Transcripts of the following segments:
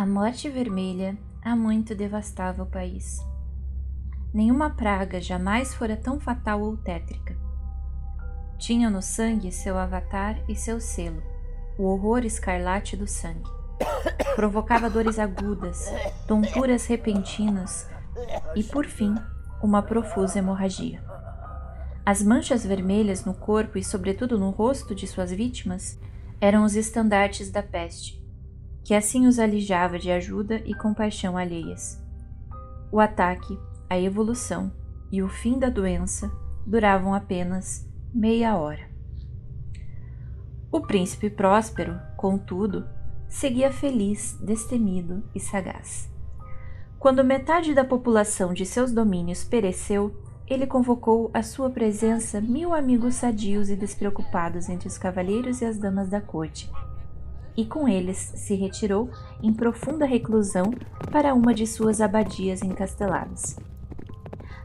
A morte vermelha há muito devastava o país. Nenhuma praga jamais fora tão fatal ou tétrica. Tinha no sangue seu avatar e seu selo, o horror escarlate do sangue. Provocava dores agudas, tonturas repentinas e, por fim, uma profusa hemorragia. As manchas vermelhas no corpo e, sobretudo, no rosto de suas vítimas eram os estandartes da peste, que assim os alijava de ajuda e compaixão alheias. O ataque, a evolução e o fim da doença duravam apenas meia hora. O príncipe próspero, contudo, seguia feliz, destemido e sagaz. Quando metade da população de seus domínios pereceu, ele convocou à sua presença mil amigos sadios e despreocupados entre os cavalheiros e as damas da corte, e com eles se retirou em profunda reclusão para uma de suas abadias encasteladas.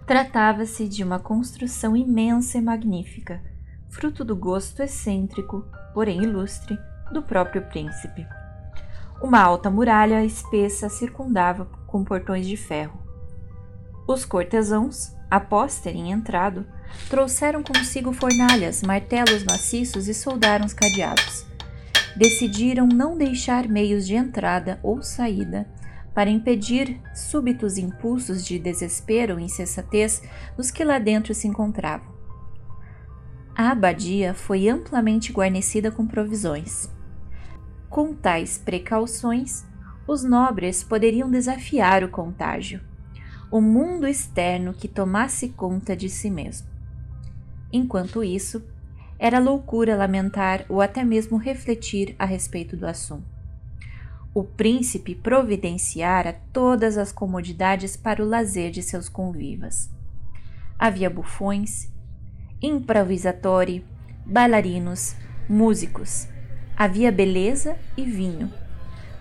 Tratava-se de uma construção imensa e magnífica, fruto do gosto excêntrico, porém ilustre, do próprio príncipe. Uma alta muralha espessa circundava com portões de ferro. Os cortesãos, após terem entrado, trouxeram consigo fornalhas, martelos maciços e soldaram os cadeados. Decidiram não deixar meios de entrada ou saída para impedir súbitos impulsos de desespero ou insensatez nos que lá dentro se encontravam. A abadia foi amplamente guarnecida com provisões. Com tais precauções, os nobres poderiam desafiar o contágio o mundo externo que tomasse conta de si mesmo. Enquanto isso, era loucura lamentar ou até mesmo refletir a respeito do assunto. O príncipe providenciara todas as comodidades para o lazer de seus convivas. Havia bufões, improvisatório, bailarinos, músicos. Havia beleza e vinho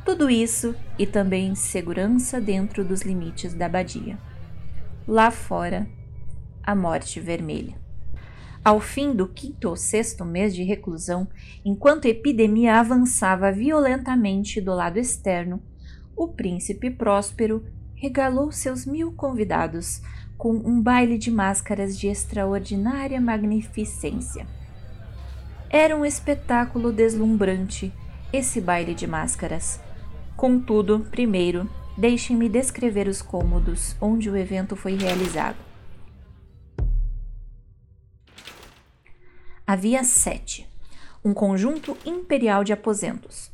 tudo isso e também segurança dentro dos limites da abadia. Lá fora, a morte vermelha. Ao fim do quinto ou sexto mês de reclusão, enquanto a epidemia avançava violentamente do lado externo, o príncipe próspero regalou seus mil convidados com um baile de máscaras de extraordinária magnificência. Era um espetáculo deslumbrante esse baile de máscaras, Contudo, primeiro, deixem-me descrever os cômodos onde o evento foi realizado. Havia sete, um conjunto imperial de aposentos.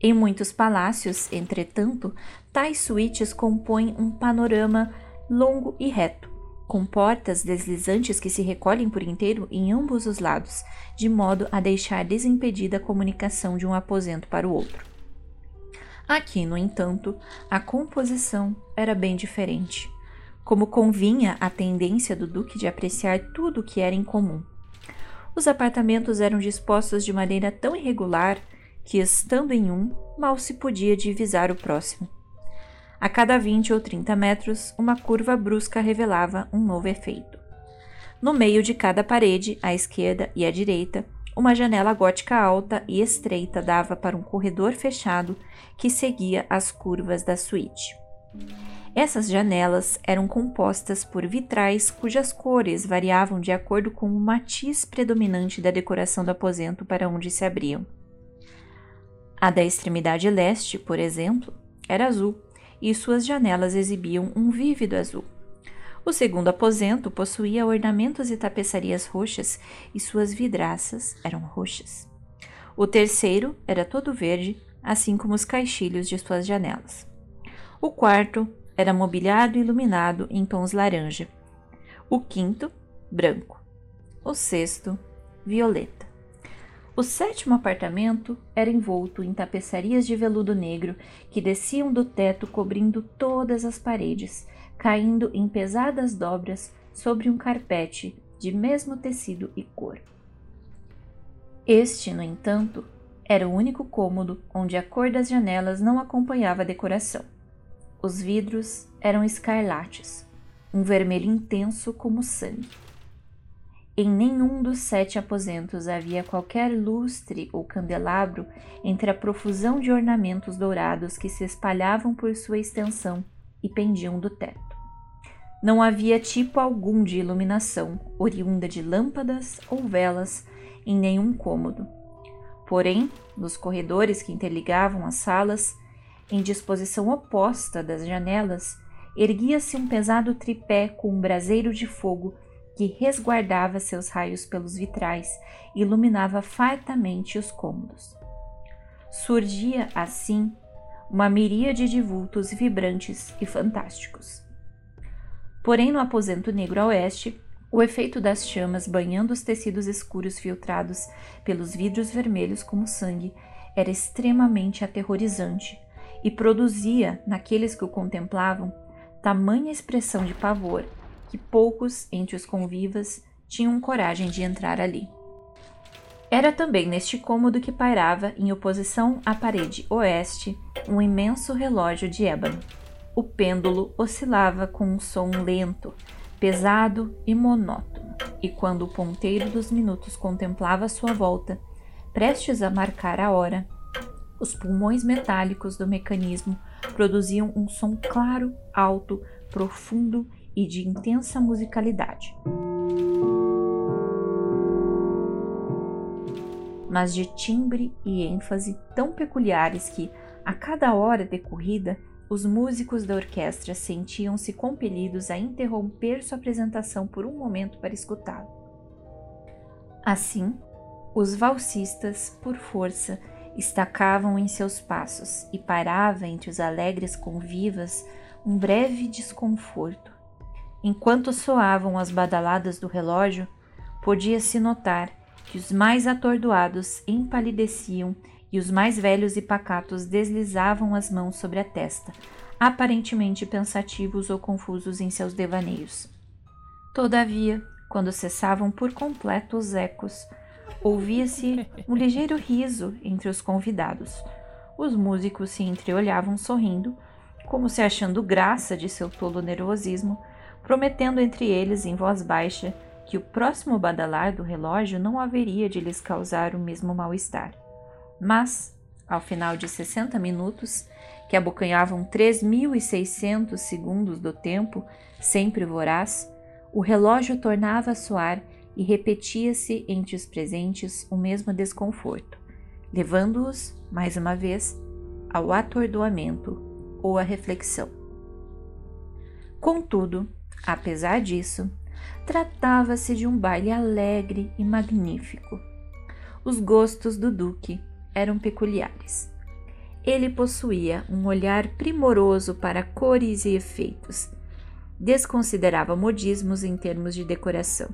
Em muitos palácios, entretanto, tais suítes compõem um panorama longo e reto, com portas deslizantes que se recolhem por inteiro em ambos os lados, de modo a deixar desimpedida a comunicação de um aposento para o outro. Aqui, no entanto, a composição era bem diferente, como convinha à tendência do Duque de apreciar tudo o que era incomum. Os apartamentos eram dispostos de maneira tão irregular que, estando em um, mal se podia divisar o próximo. A cada vinte ou trinta metros, uma curva brusca revelava um novo efeito. No meio de cada parede, à esquerda e à direita, uma janela gótica alta e estreita dava para um corredor fechado que seguia as curvas da suíte. Essas janelas eram compostas por vitrais cujas cores variavam de acordo com o matiz predominante da decoração do aposento para onde se abriam. A da extremidade leste, por exemplo, era azul e suas janelas exibiam um vívido azul. O segundo aposento possuía ornamentos e tapeçarias roxas e suas vidraças eram roxas. O terceiro era todo verde, assim como os caixilhos de suas janelas. O quarto era mobiliado e iluminado em tons laranja. O quinto, branco. O sexto, violeta. O sétimo apartamento era envolto em tapeçarias de veludo negro que desciam do teto cobrindo todas as paredes, caindo em pesadas dobras sobre um carpete de mesmo tecido e cor. Este, no entanto, era o único cômodo onde a cor das janelas não acompanhava a decoração. Os vidros eram escarlates, um vermelho intenso como sangue. Em nenhum dos sete aposentos havia qualquer lustre ou candelabro entre a profusão de ornamentos dourados que se espalhavam por sua extensão e pendiam do teto. Não havia tipo algum de iluminação, oriunda de lâmpadas ou velas, em nenhum cômodo. Porém, nos corredores que interligavam as salas, em disposição oposta das janelas, erguia-se um pesado tripé com um braseiro de fogo que resguardava seus raios pelos vitrais e iluminava fartamente os cômodos. Surgia, assim, uma miríade de vultos vibrantes e fantásticos. Porém, no aposento negro a oeste, o efeito das chamas banhando os tecidos escuros filtrados pelos vidros vermelhos como sangue era extremamente aterrorizante e produzia, naqueles que o contemplavam, tamanha expressão de pavor que poucos entre os convivas tinham coragem de entrar ali. Era também neste cômodo que pairava, em oposição à parede oeste, um imenso relógio de ébano. O pêndulo oscilava com um som lento, pesado e monótono, e quando o ponteiro dos minutos contemplava sua volta, prestes a marcar a hora, os pulmões metálicos do mecanismo produziam um som claro, alto, profundo e de intensa musicalidade. Mas de timbre e ênfase tão peculiares que, a cada hora decorrida, os músicos da orquestra sentiam-se compelidos a interromper sua apresentação por um momento para escutá-lo. Assim, os valsistas, por força, estacavam em seus passos e parava entre os alegres convivas um breve desconforto, Enquanto soavam as badaladas do relógio, podia-se notar que os mais atordoados empalideciam e os mais velhos e pacatos deslizavam as mãos sobre a testa, aparentemente pensativos ou confusos em seus devaneios. Todavia, quando cessavam por completo os ecos, ouvia-se um ligeiro riso entre os convidados. Os músicos se entreolhavam sorrindo, como se achando graça de seu tolo nervosismo, prometendo entre eles em voz baixa que o próximo badalar do relógio não haveria de lhes causar o mesmo mal-estar. Mas, ao final de 60 minutos, que abocanhavam 3.600 segundos do tempo, sempre voraz, o relógio tornava a soar e repetia-se entre os presentes o mesmo desconforto, levando-os, mais uma vez, ao atordoamento ou à reflexão. Contudo, Apesar disso, tratava-se de um baile alegre e magnífico. Os gostos do Duque eram peculiares. Ele possuía um olhar primoroso para cores e efeitos. Desconsiderava modismos em termos de decoração.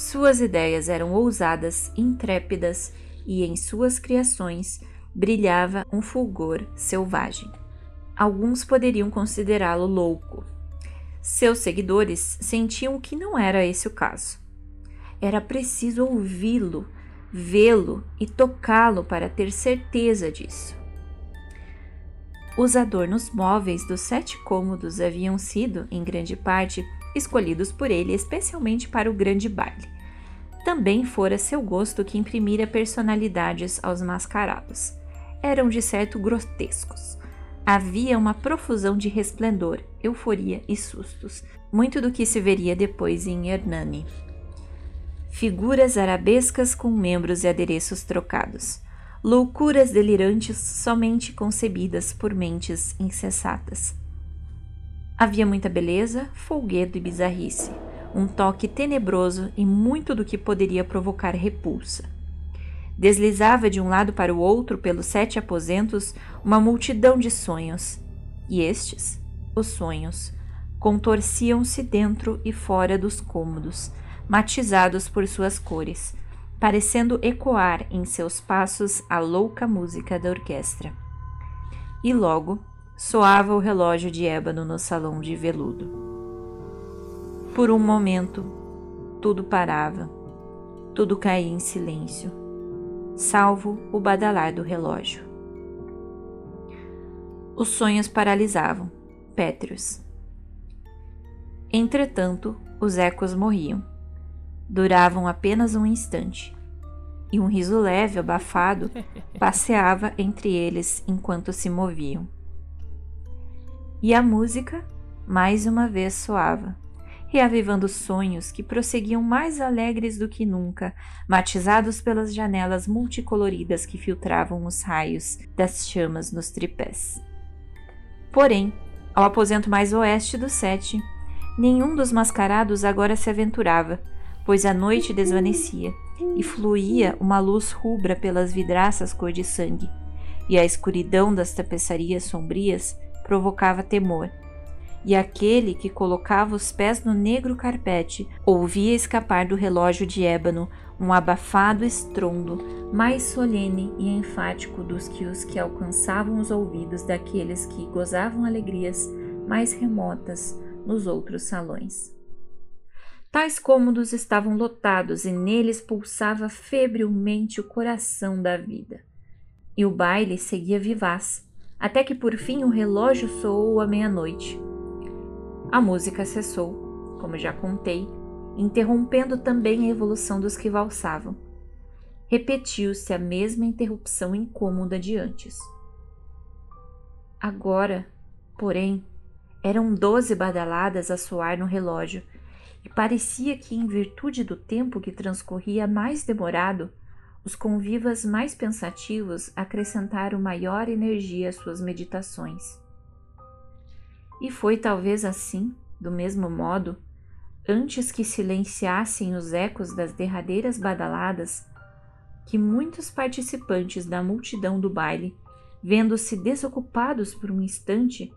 Suas ideias eram ousadas, intrépidas e em suas criações brilhava um fulgor selvagem. Alguns poderiam considerá-lo louco, seus seguidores sentiam que não era esse o caso. Era preciso ouvi-lo, vê-lo e tocá-lo para ter certeza disso. Os adornos móveis dos sete cômodos haviam sido, em grande parte, escolhidos por ele especialmente para o grande baile. Também fora seu gosto que imprimira personalidades aos mascarados. Eram de certo grotescos, Havia uma profusão de resplendor, euforia e sustos, muito do que se veria depois em Hernani. Figuras arabescas com membros e adereços trocados, loucuras delirantes somente concebidas por mentes insensatas. Havia muita beleza, folguedo e bizarrice, um toque tenebroso e muito do que poderia provocar repulsa. Deslizava de um lado para o outro pelos sete aposentos uma multidão de sonhos, e estes, os sonhos, contorciam-se dentro e fora dos cômodos, matizados por suas cores, parecendo ecoar em seus passos a louca música da orquestra. E logo soava o relógio de ébano no salão de veludo. Por um momento, tudo parava, tudo caía em silêncio salvo o badalar do relógio. Os sonhos paralisavam, pétreos. Entretanto, os ecos morriam. duravam apenas um instante, e um riso leve, abafado, passeava entre eles enquanto se moviam. E a música, mais uma vez, soava, reavivando sonhos que prosseguiam mais alegres do que nunca, matizados pelas janelas multicoloridas que filtravam os raios das chamas nos tripés. Porém, ao aposento mais oeste do sete, nenhum dos mascarados agora se aventurava, pois a noite desvanecia e fluía uma luz rubra pelas vidraças cor de sangue, e a escuridão das tapeçarias sombrias provocava temor. E aquele que colocava os pés no negro carpete ouvia escapar do relógio de ébano um abafado estrondo mais solene e enfático dos que os que alcançavam os ouvidos daqueles que gozavam alegrias mais remotas nos outros salões. Tais cômodos estavam lotados e neles pulsava febrilmente o coração da vida. E o baile seguia vivaz, até que por fim o relógio soou à meia-noite. A música cessou, como já contei, interrompendo também a evolução dos que valsavam. Repetiu-se a mesma interrupção incômoda de antes. Agora, porém, eram doze badaladas a soar no relógio, e parecia que, em virtude do tempo que transcorria mais demorado, os convivas mais pensativos acrescentaram maior energia às suas meditações. E foi talvez assim, do mesmo modo, antes que silenciassem os ecos das derradeiras badaladas, que muitos participantes da multidão do baile, vendo-se desocupados por um instante,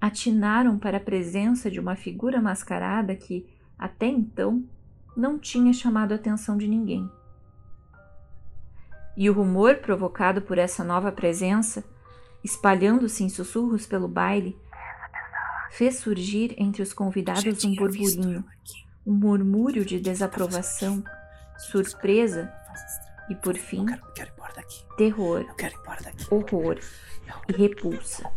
atinaram para a presença de uma figura mascarada que, até então, não tinha chamado a atenção de ninguém. E o rumor provocado por essa nova presença, espalhando-se em sussurros pelo baile, fez surgir entre os convidados um burburinho, um murmúrio de desaprovação, surpresa e, por fim, terror, horror e repulsa.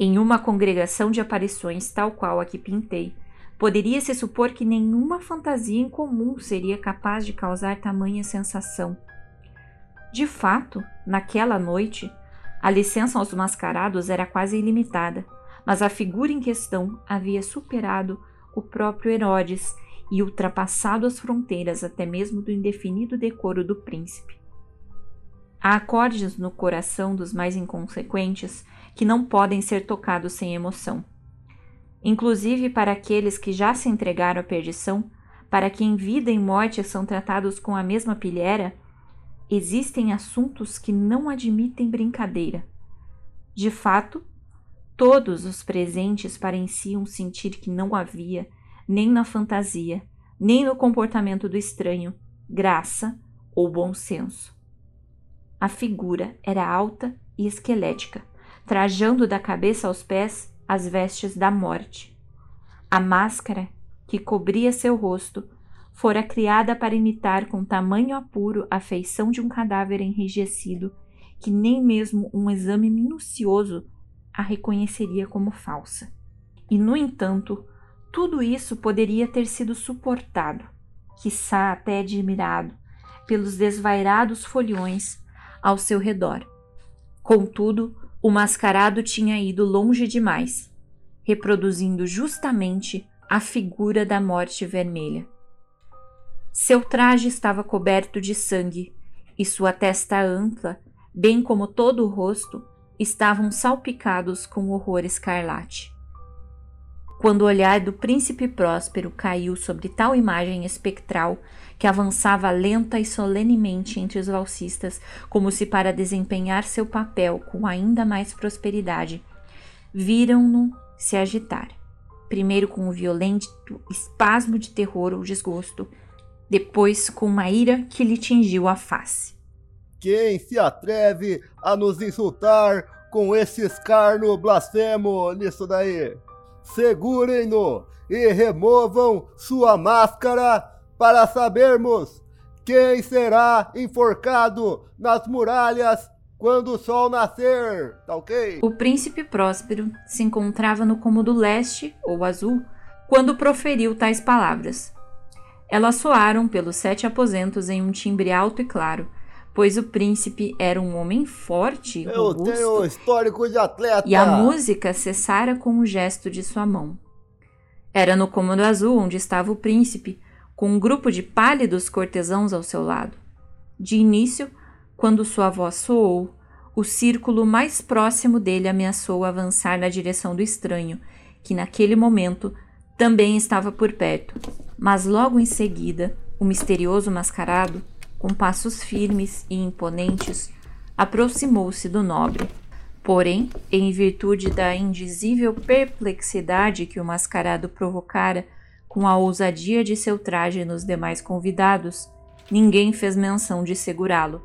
Em uma congregação de aparições tal qual a que pintei, poderia-se supor que nenhuma fantasia em comum seria capaz de causar tamanha sensação. De fato, naquela noite, a licença aos mascarados era quase ilimitada, mas a figura em questão havia superado o próprio Herodes e ultrapassado as fronteiras até mesmo do indefinido decoro do príncipe. Há acordes no coração dos mais inconsequentes que não podem ser tocados sem emoção. Inclusive para aqueles que já se entregaram à perdição, para quem vida e morte são tratados com a mesma pilhera, existem assuntos que não admitem brincadeira. De fato, todos os presentes pareciam sentir que não havia, nem na fantasia, nem no comportamento do estranho, graça ou bom senso. A figura era alta e esquelética, trajando da cabeça aos pés as vestes da morte. A máscara que cobria seu rosto fora criada para imitar com tamanho apuro a feição de um cadáver enrijecido, que nem mesmo um exame minucioso a reconheceria como falsa. E, no entanto, tudo isso poderia ter sido suportado, quiçá até admirado, pelos desvairados folhões ao seu redor. Contudo, o mascarado tinha ido longe demais, reproduzindo justamente a figura da morte vermelha. Seu traje estava coberto de sangue e sua testa ampla, bem como todo o rosto, estavam salpicados com horror escarlate. Quando o olhar do príncipe próspero caiu sobre tal imagem espectral que avançava lenta e solenemente entre os valsistas, como se para desempenhar seu papel com ainda mais prosperidade. Viram-no se agitar, primeiro com um violento espasmo de terror ou desgosto, depois com uma ira que lhe tingiu a face. Quem se atreve a nos insultar com esse escarno blasfemo nisso daí? Segurem-no e removam sua máscara para sabermos quem será enforcado nas muralhas quando o sol nascer, tá ok? O príncipe próspero se encontrava no cômodo leste, ou azul, quando proferiu tais palavras. Elas soaram pelos sete aposentos em um timbre alto e claro, pois o príncipe era um homem forte, Eu robusto, tenho histórico de atleta. e a música cessara com o gesto de sua mão. Era no cômodo azul onde estava o príncipe, com um grupo de pálidos cortesãos ao seu lado. De início, quando sua voz soou, o círculo mais próximo dele ameaçou avançar na direção do estranho, que naquele momento também estava por perto. Mas logo em seguida, o misterioso mascarado, com passos firmes e imponentes, aproximou-se do nobre. Porém, em virtude da indizível perplexidade que o mascarado provocara com a ousadia de seu traje nos demais convidados, ninguém fez menção de segurá-lo,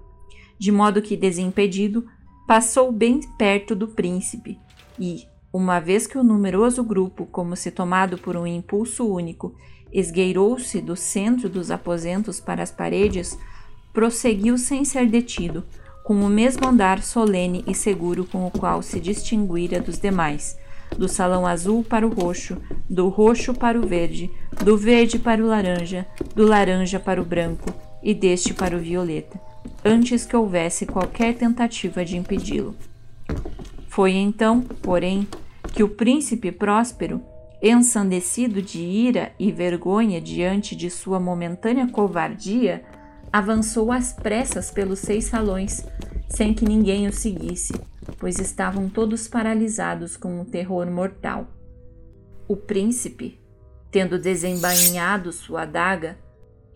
de modo que, desimpedido, passou bem perto do príncipe e, uma vez que o numeroso grupo, como se tomado por um impulso único, esgueirou-se do centro dos aposentos para as paredes, prosseguiu sem ser detido, com o mesmo andar solene e seguro com o qual se distinguira dos demais, do salão azul para o roxo, do roxo para o verde, do verde para o laranja, do laranja para o branco e deste para o violeta, antes que houvesse qualquer tentativa de impedi-lo. Foi então, porém, que o príncipe próspero, ensandecido de ira e vergonha diante de sua momentânea covardia, avançou às pressas pelos seis salões, sem que ninguém o seguisse, pois estavam todos paralisados com um terror mortal. O príncipe, tendo desembainhado sua adaga,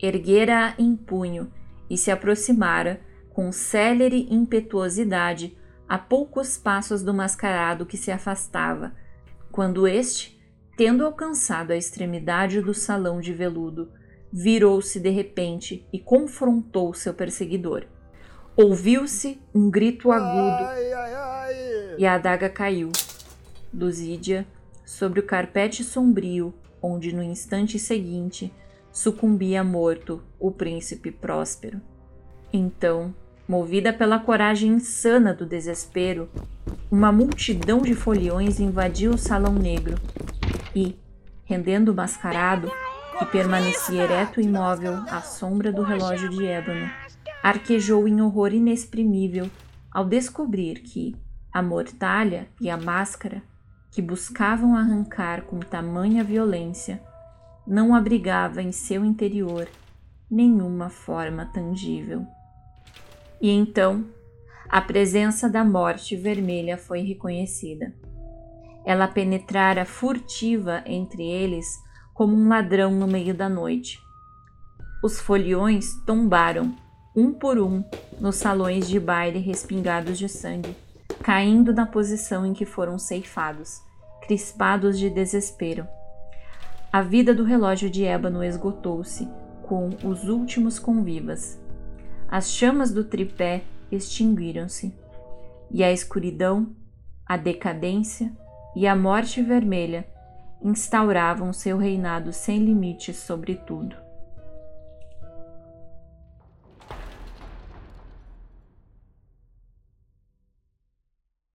erguera-a em punho e se aproximara, com célere impetuosidade, a poucos passos do mascarado que se afastava, quando este, tendo alcançado a extremidade do salão de veludo, virou-se de repente e confrontou seu perseguidor. Ouviu-se um grito agudo Ai, ai, ai. e a adaga caiu. Luzídia, sobre o carpete sombrio, onde no instante seguinte sucumbia morto o príncipe próspero. Então, movida pela coragem insana do desespero, uma multidão de foliões invadiu o salão negro e, rendendo o mascarado, que permanecia ereto e imóvel à sombra do relógio de ébano, arquejou em horror inexprimível ao descobrir que a mortalha e a máscara que buscavam arrancar com tamanha violência não abrigava em seu interior nenhuma forma tangível. E então a presença da morte vermelha foi reconhecida. Ela penetrara furtiva entre eles como um ladrão no meio da noite. Os foliões tombaram, um por um, nos salões de baile respingados de sangue, caindo na posição em que foram ceifados, crispados de desespero. A vida do relógio de ébano esgotou-se com os últimos convivas. As chamas do tripé extinguiram-se, e a escuridão, a decadência e a morte vermelha instauravam seu reinado sem limites sobre tudo.